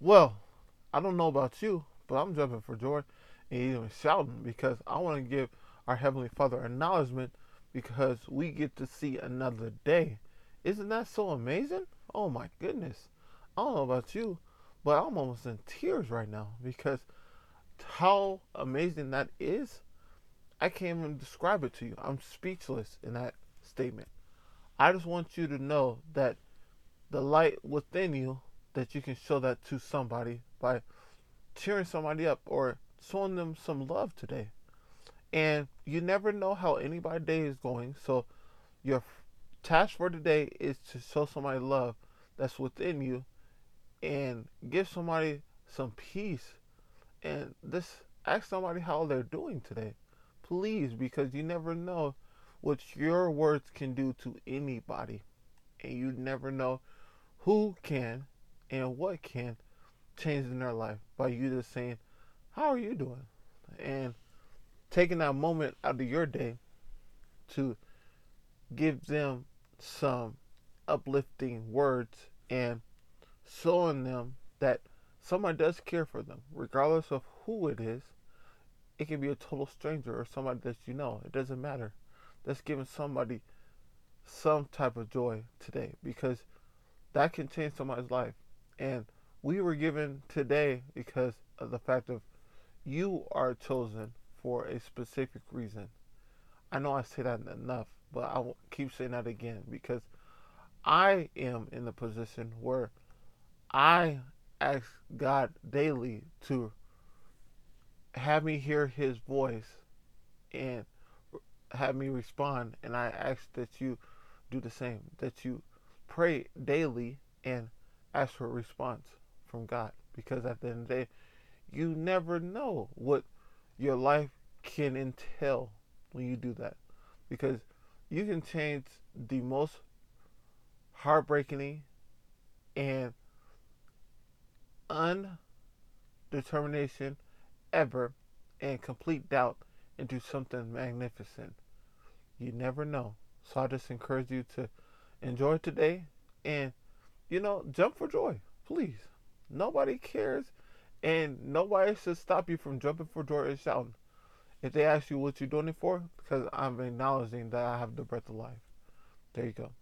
Well, I don't know about you, but I'm jumping for joy and even shouting because I want to give our Heavenly Father acknowledgement because we get to see another day. Isn't that so amazing? Oh my goodness. I don't know about you, but I'm almost in tears right now because how amazing that is. I can't even describe it to you. I'm speechless in that statement. I just want you to know that the light within you that you can show that to somebody by cheering somebody up or showing them some love today. And you never know how anybody's day is going. So your task for today is to show somebody love that's within you and give somebody some peace and just ask somebody how they're doing today. Please, because you never know what your words can do to anybody. And you never know who can and what can change in their life by you just saying, How are you doing? And taking that moment out of your day to give them some uplifting words and showing them that someone does care for them, regardless of who it is. It can be a total stranger or somebody that you know. It doesn't matter. That's giving somebody some type of joy today because that can change somebody's life. And we were given today because of the fact of you are chosen for a specific reason. I know I say that enough, but I will keep saying that again because I am in the position where I ask God daily to have me hear His voice and have me respond. And I ask that you do the same, that you pray daily and ask for a response from God. Because at the end of the day, you never know what your life can entail when you do that. Because you can change the most heartbreaking and undetermination ever and complete doubt into something magnificent. You never know. So I just encourage you to enjoy today and, you know, jump for joy, please. Nobody cares and nobody should stop you from jumping for joy and shouting. If they ask you what you're doing it for, because I'm acknowledging that I have the breath of life. There you go.